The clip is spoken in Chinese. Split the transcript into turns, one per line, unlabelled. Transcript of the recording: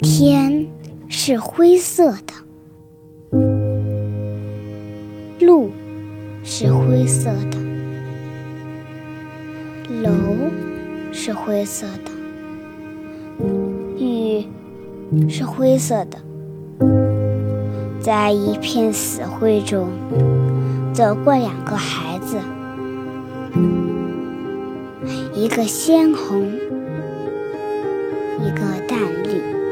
天是灰色的路是灰色的楼是灰色的雨是灰色的。在一片死灰中走过两个孩一个鲜红，一个淡绿。